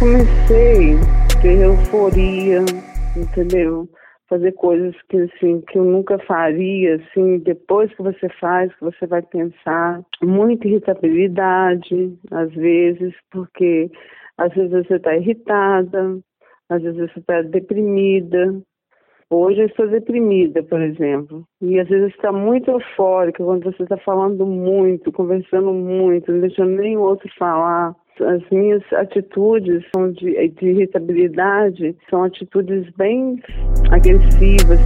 comecei a ter euforia, entendeu? Fazer coisas que assim que eu nunca faria, assim, depois que você faz, que você vai pensar. Muita irritabilidade, às vezes, porque às vezes você está irritada, às vezes você está deprimida. Hoje eu estou deprimida, por exemplo. E às vezes está muito eufórica quando você está falando muito, conversando muito, não deixando nem o outro falar. As minhas atitudes são de, de irritabilidade são atitudes bem agressivas.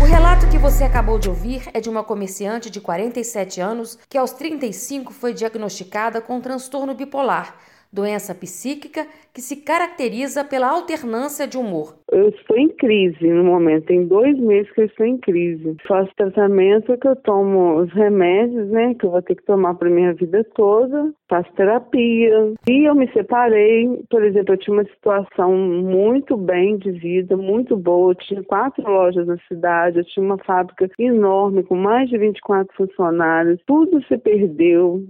O relato que você acabou de ouvir é de uma comerciante de 47 anos que aos 35 foi diagnosticada com transtorno bipolar doença psíquica que se caracteriza pela alternância de humor. Eu estou em crise no momento, tem dois meses que eu estou em crise. Faço tratamento que eu tomo os remédios, né, que eu vou ter que tomar para minha vida toda, faço terapia. E eu me separei, por exemplo, eu tinha uma situação muito bem de vida, muito boa. Eu tinha quatro lojas na cidade, eu tinha uma fábrica enorme com mais de 24 funcionários. Tudo se perdeu.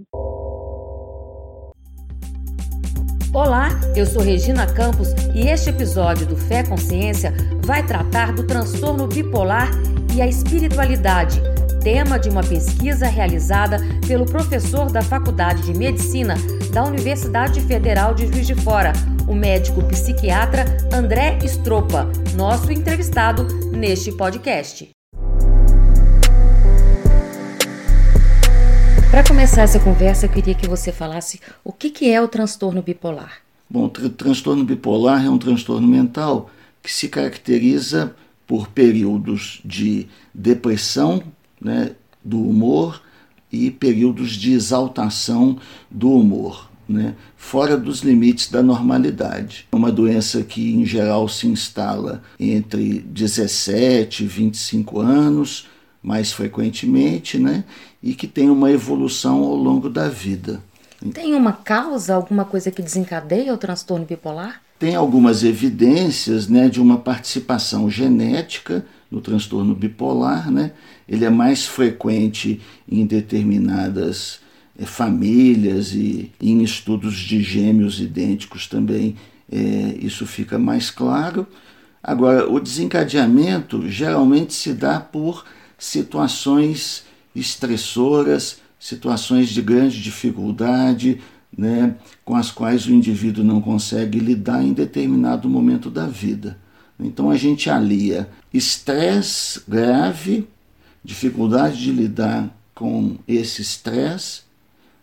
Olá, eu sou Regina Campos e este episódio do Fé Consciência vai tratar do transtorno bipolar e a espiritualidade, tema de uma pesquisa realizada pelo professor da Faculdade de Medicina da Universidade Federal de Juiz de Fora, o médico psiquiatra André Stropa, nosso entrevistado neste podcast. Para começar essa conversa, eu queria que você falasse o que, que é o transtorno bipolar. Bom, tr transtorno bipolar é um transtorno mental que se caracteriza por períodos de depressão né, do humor e períodos de exaltação do humor, né, fora dos limites da normalidade. É uma doença que, em geral, se instala entre 17 e 25 anos, mais frequentemente, né, e que tem uma evolução ao longo da vida. Tem uma causa, alguma coisa que desencadeia o transtorno bipolar? Tem algumas evidências né, de uma participação genética no transtorno bipolar. Né? Ele é mais frequente em determinadas é, famílias e em estudos de gêmeos idênticos também é, isso fica mais claro. Agora, o desencadeamento geralmente se dá por situações estressoras, situações de grande dificuldade, né, com as quais o indivíduo não consegue lidar em determinado momento da vida. Então a gente alia estresse grave, dificuldade de lidar com esse estresse,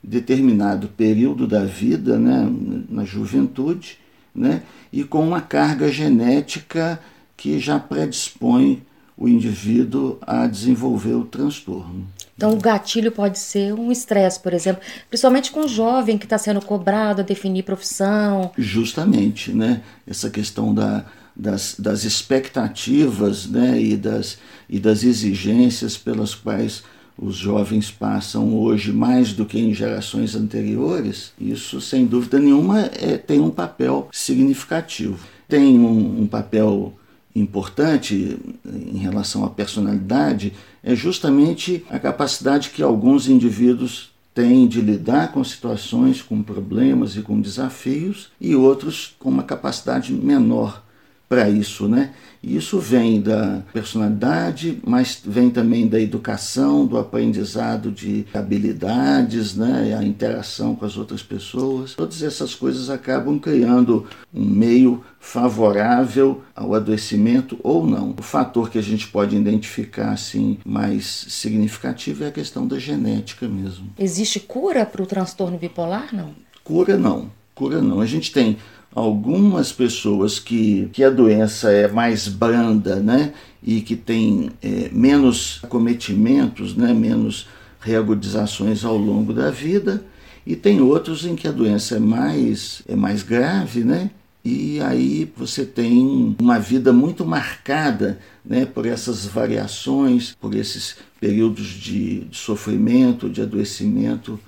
determinado período da vida, né, na juventude, né, e com uma carga genética que já predispõe o indivíduo a desenvolver o transtorno. Então, o gatilho pode ser um estresse, por exemplo, principalmente com o jovem que está sendo cobrado a definir profissão. Justamente, né? Essa questão da, das, das expectativas né? e, das, e das exigências pelas quais os jovens passam hoje mais do que em gerações anteriores, isso sem dúvida nenhuma é, tem um papel significativo. Tem um, um papel importante em relação à personalidade é justamente a capacidade que alguns indivíduos têm de lidar com situações, com problemas e com desafios, e outros com uma capacidade menor para isso, né? E isso vem da personalidade, mas vem também da educação, do aprendizado de habilidades, né? A interação com as outras pessoas. Todas essas coisas acabam criando um meio favorável ao adoecimento ou não. O fator que a gente pode identificar assim mais significativo é a questão da genética mesmo. Existe cura para o transtorno bipolar, não? Cura não. Cura não. A gente tem algumas pessoas que, que a doença é mais branda, né? E que tem é, menos cometimentos, né? Menos reagudizações ao longo da vida. E tem outros em que a doença é mais, é mais grave, né? E aí você tem uma vida muito marcada né, por essas variações, por esses períodos de, de sofrimento, de adoecimento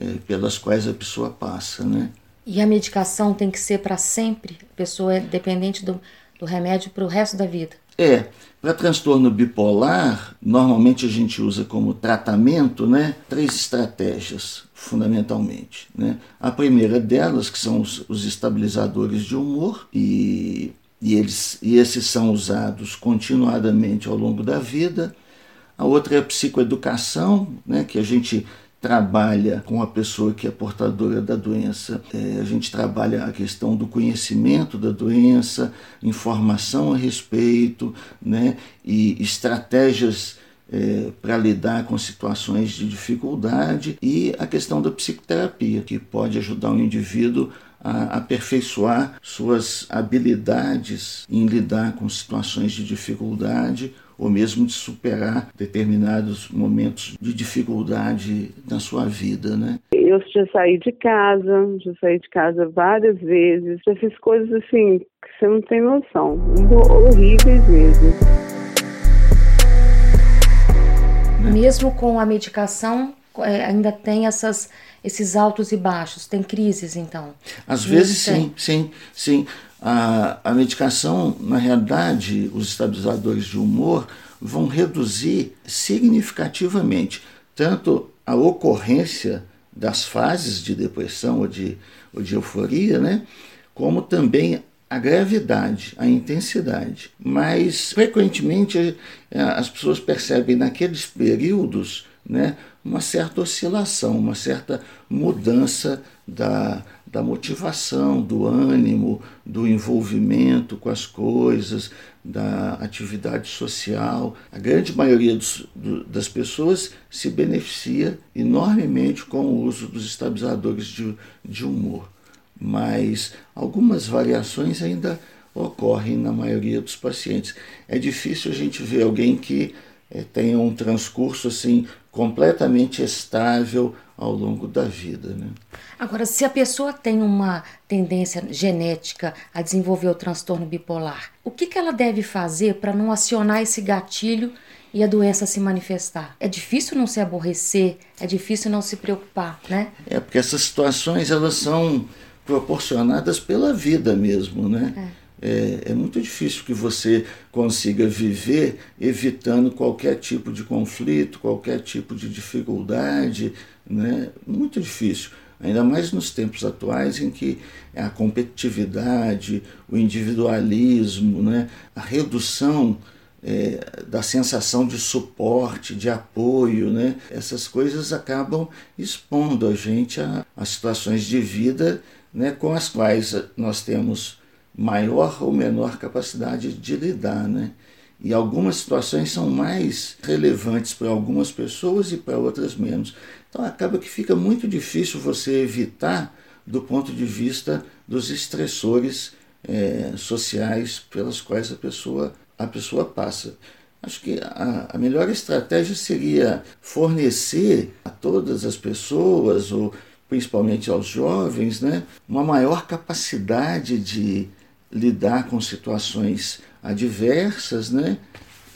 é, pelas quais a pessoa passa. Né? E a medicação tem que ser para sempre? A pessoa é dependente do, do remédio para o resto da vida? É, para transtorno bipolar, normalmente a gente usa como tratamento né, três estratégias, fundamentalmente. Né? A primeira delas, que são os, os estabilizadores de humor, e, e, eles, e esses são usados continuadamente ao longo da vida. A outra é a psicoeducação, né, que a gente trabalha com a pessoa que é portadora da doença. É, a gente trabalha a questão do conhecimento da doença, informação a respeito, né, e estratégias é, para lidar com situações de dificuldade e a questão da psicoterapia, que pode ajudar o indivíduo a aperfeiçoar suas habilidades em lidar com situações de dificuldade ou mesmo de superar determinados momentos de dificuldade na sua vida, né? Eu já saí de casa, já saí de casa várias vezes, já fiz coisas assim que você não tem noção, horríveis mesmo. Né? Mesmo com a medicação, é, ainda tem essas, esses altos e baixos, tem crises então? Às vezes sim, sim, sim. A, a medicação, na realidade, os estabilizadores de humor vão reduzir significativamente tanto a ocorrência das fases de depressão ou de, ou de euforia, né, como também a gravidade, a intensidade. Mas frequentemente eh, as pessoas percebem naqueles períodos né, uma certa oscilação, uma certa mudança da, da motivação, do ânimo, do envolvimento com as coisas, da atividade social. A grande maioria dos, do, das pessoas se beneficia enormemente com o uso dos estabilizadores de, de humor, mas algumas variações ainda ocorrem na maioria dos pacientes. É difícil a gente ver alguém que é, tenha um transcurso assim completamente estável ao longo da vida. Né? Agora, se a pessoa tem uma tendência genética a desenvolver o transtorno bipolar, o que, que ela deve fazer para não acionar esse gatilho e a doença se manifestar? É difícil não se aborrecer, é difícil não se preocupar, né? É, porque essas situações elas são proporcionadas pela vida mesmo, né? É é, é, muito difícil que você consiga viver evitando qualquer tipo de conflito, qualquer tipo de dificuldade, né? Muito difícil. Ainda mais nos tempos atuais em que a competitividade, o individualismo, né? a redução é, da sensação de suporte, de apoio, né? essas coisas acabam expondo a gente a, a situações de vida né? com as quais nós temos maior ou menor capacidade de lidar, né? E algumas situações são mais relevantes para algumas pessoas e para outras menos. Então acaba que fica muito difícil você evitar do ponto de vista dos estressores é, sociais pelas quais a pessoa, a pessoa passa. Acho que a, a melhor estratégia seria fornecer a todas as pessoas, ou principalmente aos jovens, né, uma maior capacidade de lidar com situações adversas, né?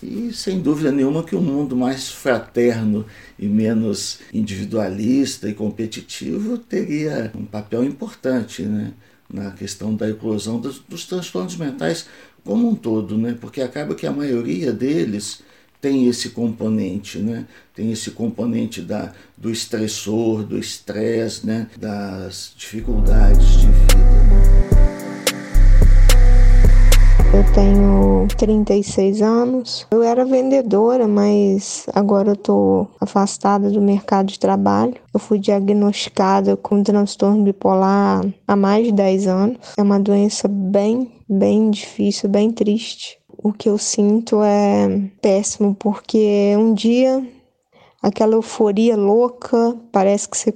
E sem dúvida nenhuma que um mundo mais fraterno e menos individualista e competitivo teria um papel importante né? na questão da eclosão dos, dos transtornos mentais como um todo, né? porque acaba que a maioria deles tem esse componente, né? tem esse componente da, do estressor, do estresse, né? das dificuldades de Eu tenho 36 anos. Eu era vendedora, mas agora eu tô afastada do mercado de trabalho. Eu fui diagnosticada com transtorno bipolar há mais de 10 anos. É uma doença bem, bem difícil, bem triste. O que eu sinto é péssimo, porque um dia aquela euforia louca, parece que você,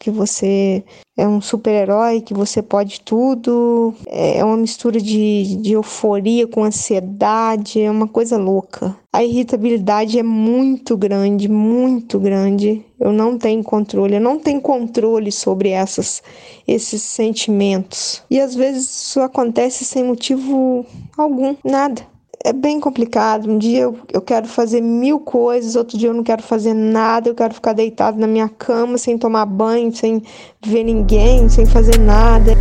que você é um super-herói, que você pode tudo. É uma mistura de, de euforia com ansiedade, é uma coisa louca. A irritabilidade é muito grande, muito grande. Eu não tenho controle, eu não tenho controle sobre essas, esses sentimentos. E às vezes isso acontece sem motivo algum, nada é bem complicado. Um dia eu, eu quero fazer mil coisas, outro dia eu não quero fazer nada, eu quero ficar deitado na minha cama sem tomar banho, sem ver ninguém, sem fazer nada.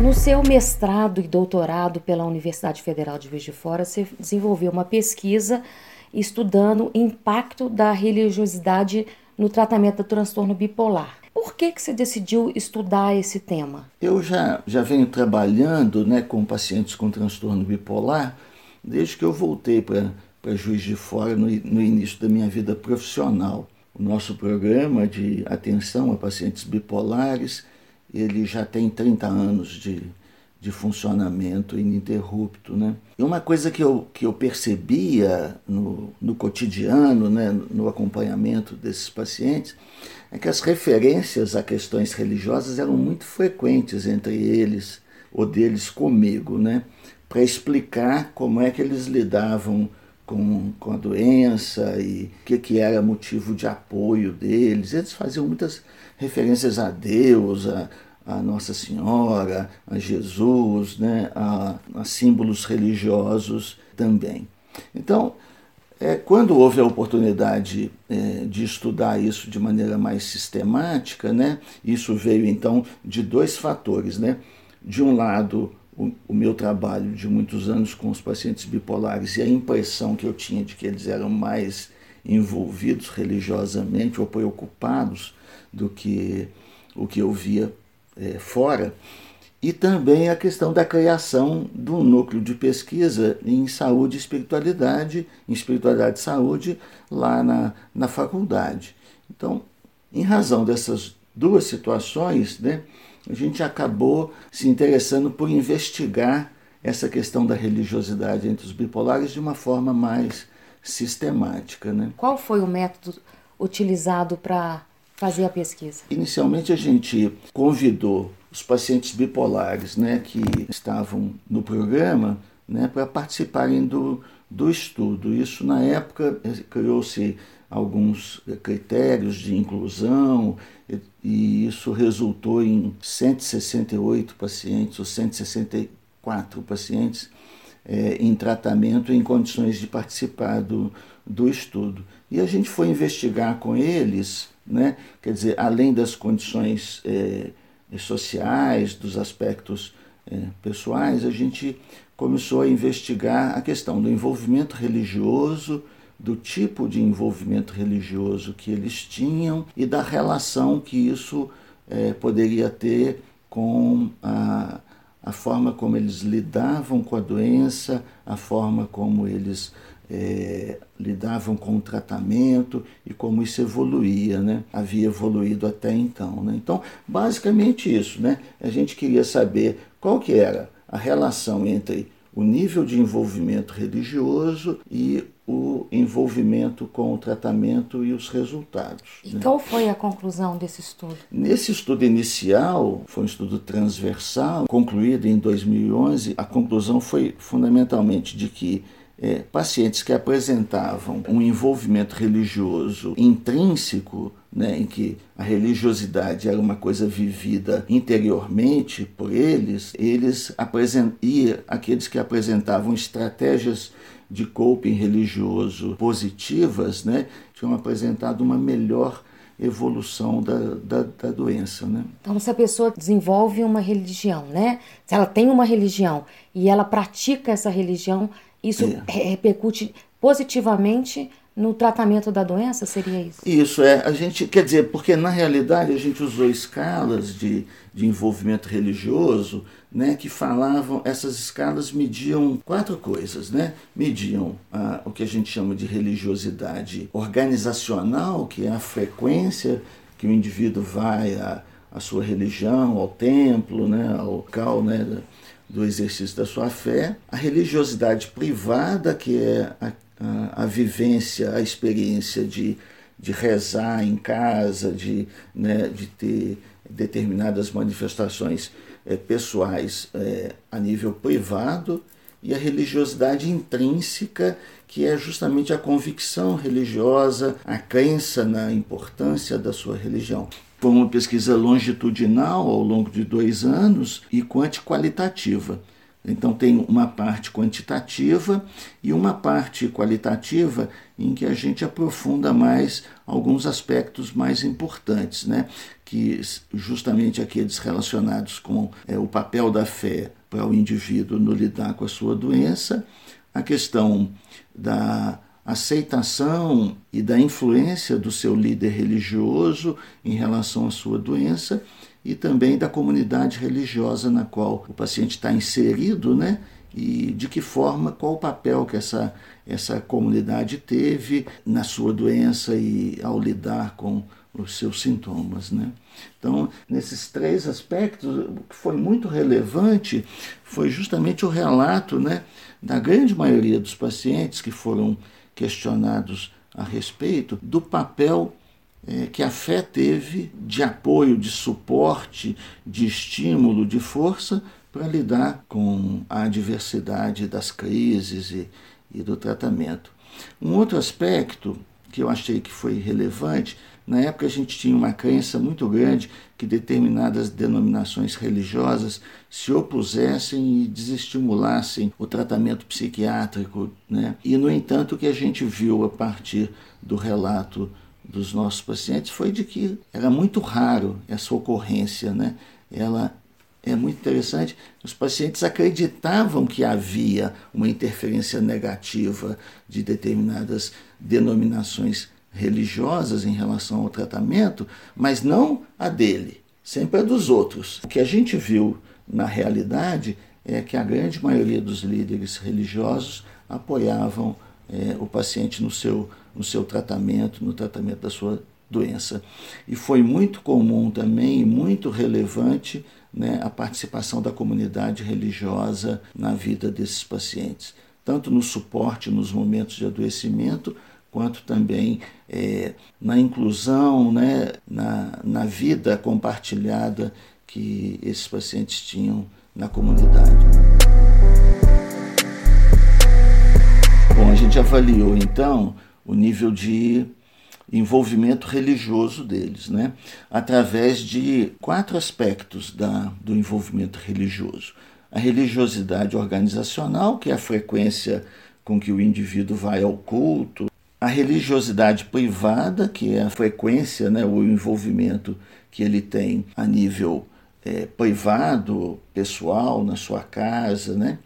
No seu mestrado e doutorado pela Universidade Federal de Juiz de Fora, você desenvolveu uma pesquisa estudando o impacto da religiosidade no tratamento do transtorno bipolar. Por que, que você decidiu estudar esse tema? Eu já, já venho trabalhando né, com pacientes com transtorno bipolar desde que eu voltei para Juiz de Fora no, no início da minha vida profissional. O nosso programa de atenção a pacientes bipolares, ele já tem 30 anos de, de funcionamento ininterrupto. Né? E uma coisa que eu, que eu percebia no, no cotidiano, né, no acompanhamento desses pacientes, é que as referências a questões religiosas eram muito frequentes entre eles ou deles comigo, né? para explicar como é que eles lidavam com, com a doença e o que, que era motivo de apoio deles. Eles faziam muitas referências a Deus, a, a Nossa Senhora, a Jesus, né, a, a símbolos religiosos também. Então, é, quando houve a oportunidade é, de estudar isso de maneira mais sistemática, né, isso veio então de dois fatores. Né? De um lado, o, o, meu trabalho de muitos anos com os pacientes bipolares e a impressão que eu tinha de que eles eram mais envolvidos religiosamente ou preocupados do que o que eu via é, fora. E também a questão da criação do núcleo de pesquisa em saúde e espiritualidade, em espiritualidade e saúde, lá na, na faculdade. Então, em razão dessas duas situações, né, a gente acabou se interessando por investigar essa questão da religiosidade entre os bipolares de uma forma mais sistemática. Né? Qual foi o método utilizado para fazer a pesquisa? Inicialmente a gente convidou os pacientes bipolares né, que estavam no programa né, para participarem do, do estudo. Isso na época criou-se alguns critérios de inclusão e isso resultou em 168 pacientes ou 164 pacientes é, em tratamento em condições de participar do, do estudo. E a gente foi investigar com eles, né, quer dizer, além das condições é, sociais, dos aspectos é, pessoais, a gente começou a investigar a questão do envolvimento religioso, do tipo de envolvimento religioso que eles tinham e da relação que isso é, poderia ter com a, a forma como eles lidavam com a doença, a forma como eles é, lidavam com o tratamento e como isso evoluía, né? havia evoluído até então. Né? Então, basicamente isso, né? a gente queria saber qual que era a relação entre o nível de envolvimento religioso e o envolvimento com o tratamento e os resultados. E né? qual foi a conclusão desse estudo? Nesse estudo inicial, foi um estudo transversal, concluído em 2011, a conclusão foi fundamentalmente de que é, pacientes que apresentavam um envolvimento religioso intrínseco, né, em que a religiosidade era uma coisa vivida interiormente por eles, eles apresent... e aqueles que apresentavam estratégias de coping religioso positivas, né, tinham apresentado uma melhor evolução da, da, da, doença. Né? Então, se a pessoa desenvolve uma religião, né? se ela tem uma religião e ela pratica essa religião, isso é. repercute positivamente no tratamento da doença, seria isso? Isso, é. A gente, quer dizer, porque na realidade a gente usou escalas de, de envolvimento religioso, né, que falavam, essas escalas mediam quatro coisas, né? Mediam ah, o que a gente chama de religiosidade organizacional, que é a frequência que o indivíduo vai à, à sua religião, ao templo, né, ao local, né, do exercício da sua fé, a religiosidade privada, que é a, a, a vivência, a experiência de, de rezar em casa, de, né, de ter determinadas manifestações é, pessoais é, a nível privado, e a religiosidade intrínseca, que é justamente a convicção religiosa, a crença na importância da sua religião. Foi uma pesquisa longitudinal ao longo de dois anos e quanti-qualitativa. Então, tem uma parte quantitativa e uma parte qualitativa em que a gente aprofunda mais alguns aspectos mais importantes, né? que justamente aqueles relacionados com é, o papel da fé para o indivíduo no lidar com a sua doença, a questão da aceitação e da influência do seu líder religioso em relação à sua doença e também da comunidade religiosa na qual o paciente está inserido, né? E de que forma, qual o papel que essa, essa comunidade teve na sua doença e ao lidar com os seus sintomas, né? Então, nesses três aspectos, o que foi muito relevante foi justamente o relato, né, da grande maioria dos pacientes que foram questionados a respeito do papel é, que a fé teve de apoio, de suporte, de estímulo, de força para lidar com a adversidade das crises e, e do tratamento. Um outro aspecto que eu achei que foi relevante, na época a gente tinha uma crença muito grande que determinadas denominações religiosas se opusessem e desestimulassem o tratamento psiquiátrico. Né? E, no entanto, o que a gente viu a partir do relato dos nossos pacientes foi de que era muito raro essa ocorrência, né? Ela é muito interessante. Os pacientes acreditavam que havia uma interferência negativa de determinadas denominações religiosas em relação ao tratamento, mas não a dele, sempre a dos outros. O que a gente viu na realidade é que a grande maioria dos líderes religiosos apoiavam é, o paciente no seu no seu tratamento, no tratamento da sua doença. E foi muito comum também, muito relevante, né, a participação da comunidade religiosa na vida desses pacientes, tanto no suporte nos momentos de adoecimento, quanto também é, na inclusão, né, na, na vida compartilhada que esses pacientes tinham na comunidade. Bom, a gente avaliou então o nível de envolvimento religioso deles, né? através de quatro aspectos da, do envolvimento religioso. A religiosidade organizacional, que é a frequência com que o indivíduo vai ao culto, a religiosidade privada, que é a frequência, né, o envolvimento que ele tem a nível é, privado, pessoal, na sua casa, né?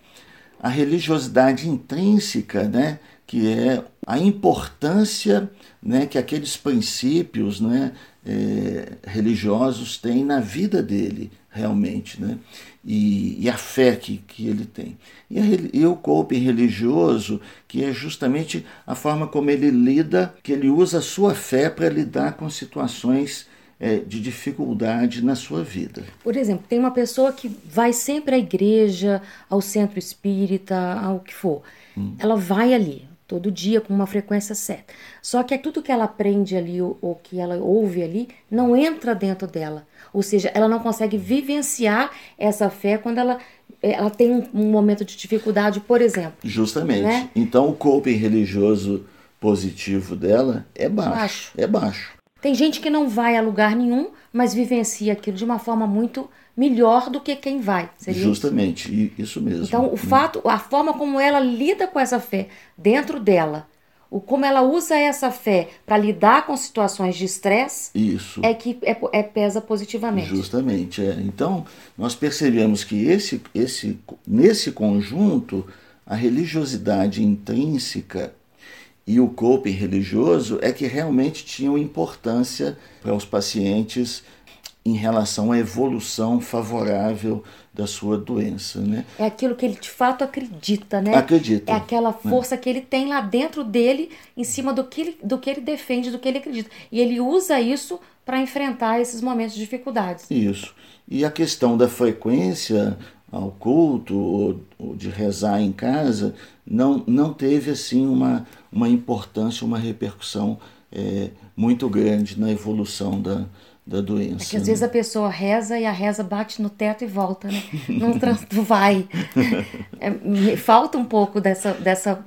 a religiosidade intrínseca, né, que é a importância né, que aqueles princípios né, é, religiosos têm na vida dele, realmente, né? E, e, a fé que, que ele tem. E, a, e o coping religioso, que é justamente a forma como ele lida, que ele usa a sua fé para lidar com situações é, de dificuldade na sua vida. Por exemplo, tem uma pessoa que vai sempre à igreja, ao centro espírita, ao que for. Hum. Ela vai ali, todo dia com uma frequência certa. Só que é tudo que ela aprende ali ou, que ela ouve ali não entra dentro dela. Ou seja, ela não consegue vivenciar essa fé quando ela ela tem um, um momento de dificuldade, por exemplo. Justamente. Né? Então o coping religioso positivo dela é baixo, baixo. É baixo. Tem gente que não vai a lugar nenhum, mas vivencia aquilo de uma forma muito melhor do que quem vai. Seria Justamente, isso? isso mesmo. Então, o fato, a forma como ela lida com essa fé dentro dela, o como ela usa essa fé para lidar com situações de estresse, isso é que é, é, pesa positivamente. Justamente, é. Então, nós percebemos que esse, esse, nesse conjunto, a religiosidade intrínseca e o coping religioso é que realmente tinham importância para os pacientes em relação à evolução favorável da sua doença, né? É aquilo que ele de fato acredita, né? Acredita. É aquela né? força que ele tem lá dentro dele, em cima do que ele, do que ele defende, do que ele acredita. E ele usa isso para enfrentar esses momentos de dificuldades. Isso. E a questão da frequência ao culto ou, ou de rezar em casa não, não teve assim uma, uma importância, uma repercussão é, muito grande na evolução da, da doença. É que às né? vezes a pessoa reza e a reza bate no teto e volta, né? Não vai. É, falta um pouco dessa, dessa,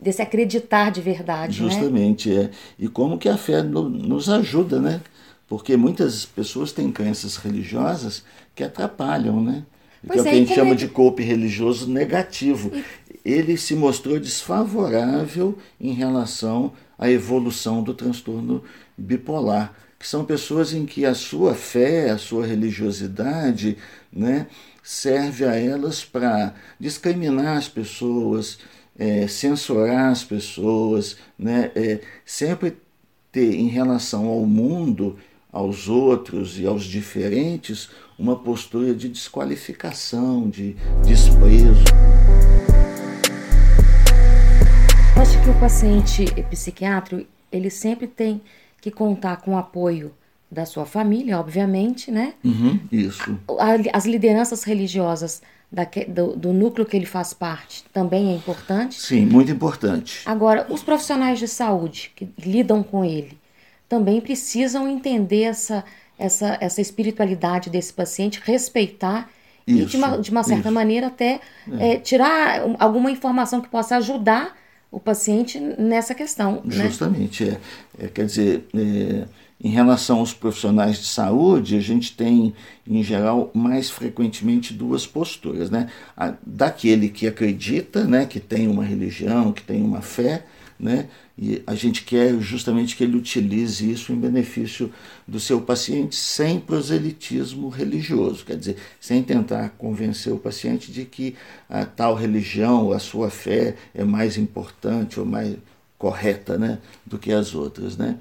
desse acreditar de verdade, né? Justamente, né? é. E como que a fé no, nos ajuda, né? Porque muitas pessoas têm crenças religiosas que atrapalham, né? Que é o que a gente chama é... de cope religioso negativo. E... Ele se mostrou desfavorável em relação à evolução do transtorno bipolar, que são pessoas em que a sua fé, a sua religiosidade, né, serve a elas para discriminar as pessoas, é, censurar as pessoas, né, é, sempre ter em relação ao mundo, aos outros e aos diferentes, uma postura de desqualificação, de desprezo. Acho que o paciente psiquiátrico ele sempre tem que contar com o apoio da sua família, obviamente, né? Uhum, isso. As lideranças religiosas do, do, núcleo que ele faz parte também é importante? Sim, muito importante. Agora, os profissionais de saúde que lidam com ele também precisam entender essa, essa, essa espiritualidade desse paciente, respeitar isso, e, de uma, de uma certa isso. maneira, até é. É, tirar alguma informação que possa ajudar o paciente nessa questão. Né? Justamente, né? é, Quer dizer, é, em relação aos profissionais de saúde, a gente tem, em geral, mais frequentemente duas posturas, né? A, daquele que acredita, né, que tem uma religião, que tem uma fé, né? E a gente quer justamente que ele utilize isso em benefício do seu paciente sem proselitismo religioso, quer dizer, sem tentar convencer o paciente de que a tal religião, a sua fé é mais importante ou mais correta, né, do que as outras, né?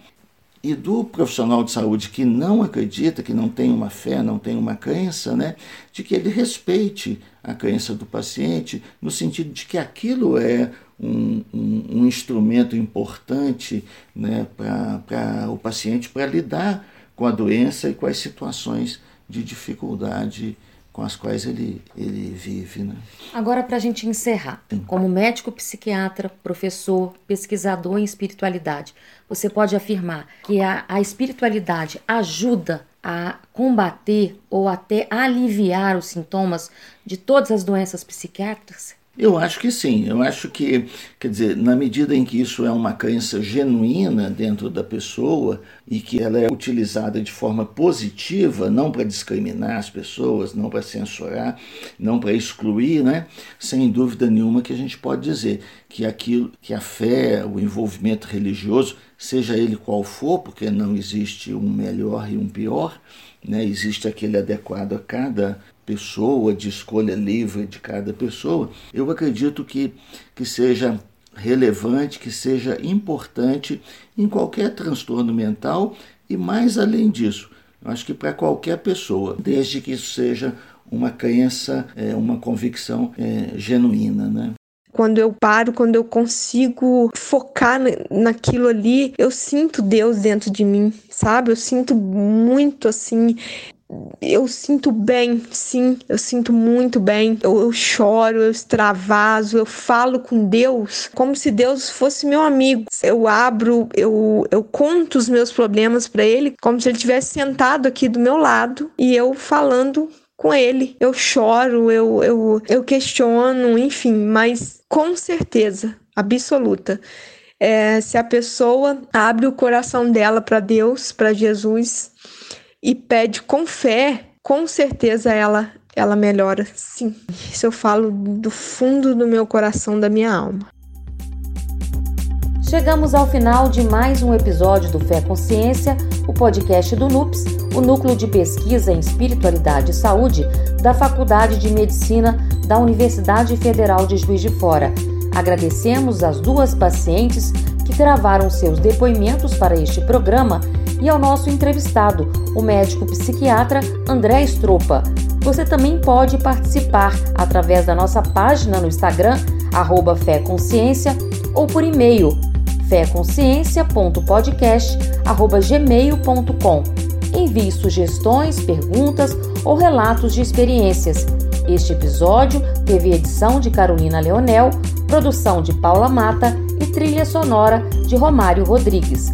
E do profissional de saúde que não acredita, que não tem uma fé, não tem uma crença, né, de que ele respeite a crença do paciente, no sentido de que aquilo é um, um, um instrumento importante né, para o paciente para lidar com a doença e com as situações de dificuldade com as quais ele, ele vive. Né? Agora, para a gente encerrar, Sim. como médico psiquiatra, professor, pesquisador em espiritualidade, você pode afirmar que a, a espiritualidade ajuda a combater ou até aliviar os sintomas de todas as doenças psiquiátricas? Eu acho que sim. Eu acho que, quer dizer, na medida em que isso é uma crença genuína dentro da pessoa e que ela é utilizada de forma positiva, não para discriminar as pessoas, não para censurar, não para excluir, né? Sem dúvida nenhuma que a gente pode dizer que aquilo, que a fé, o envolvimento religioso, seja ele qual for, porque não existe um melhor e um pior, né? Existe aquele adequado a cada pessoa, de escolha livre de cada pessoa, eu acredito que, que seja relevante, que seja importante em qualquer transtorno mental e mais além disso, eu acho que para qualquer pessoa, desde que isso seja uma crença, é, uma convicção é, genuína, né? Quando eu paro, quando eu consigo focar naquilo ali, eu sinto Deus dentro de mim, sabe? Eu sinto muito assim eu sinto bem, sim, eu sinto muito bem. Eu, eu, choro, eu extravaso, eu falo com Deus como se Deus fosse meu amigo. Eu abro, eu, eu conto os meus problemas para Ele como se Ele tivesse sentado aqui do meu lado e eu falando com Ele. Eu choro, eu, eu, eu questiono, enfim, mas com certeza absoluta. É, se a pessoa abre o coração dela para Deus, para Jesus, e pede com fé, com certeza ela ela melhora, sim. Isso eu falo do fundo do meu coração, da minha alma. Chegamos ao final de mais um episódio do Fé Consciência, o podcast do NUPS, o Núcleo de Pesquisa em Espiritualidade e Saúde da Faculdade de Medicina da Universidade Federal de Juiz de Fora. Agradecemos às duas pacientes que gravaram seus depoimentos para este programa e ao nosso entrevistado, o médico psiquiatra André Estropa. Você também pode participar através da nossa página no Instagram, arroba Fé Consciência, ou por e-mail, féconsciência.podcast.gmail.com. Envie sugestões, perguntas ou relatos de experiências. Este episódio teve edição de Carolina Leonel, produção de Paula Mata e trilha sonora de Romário Rodrigues.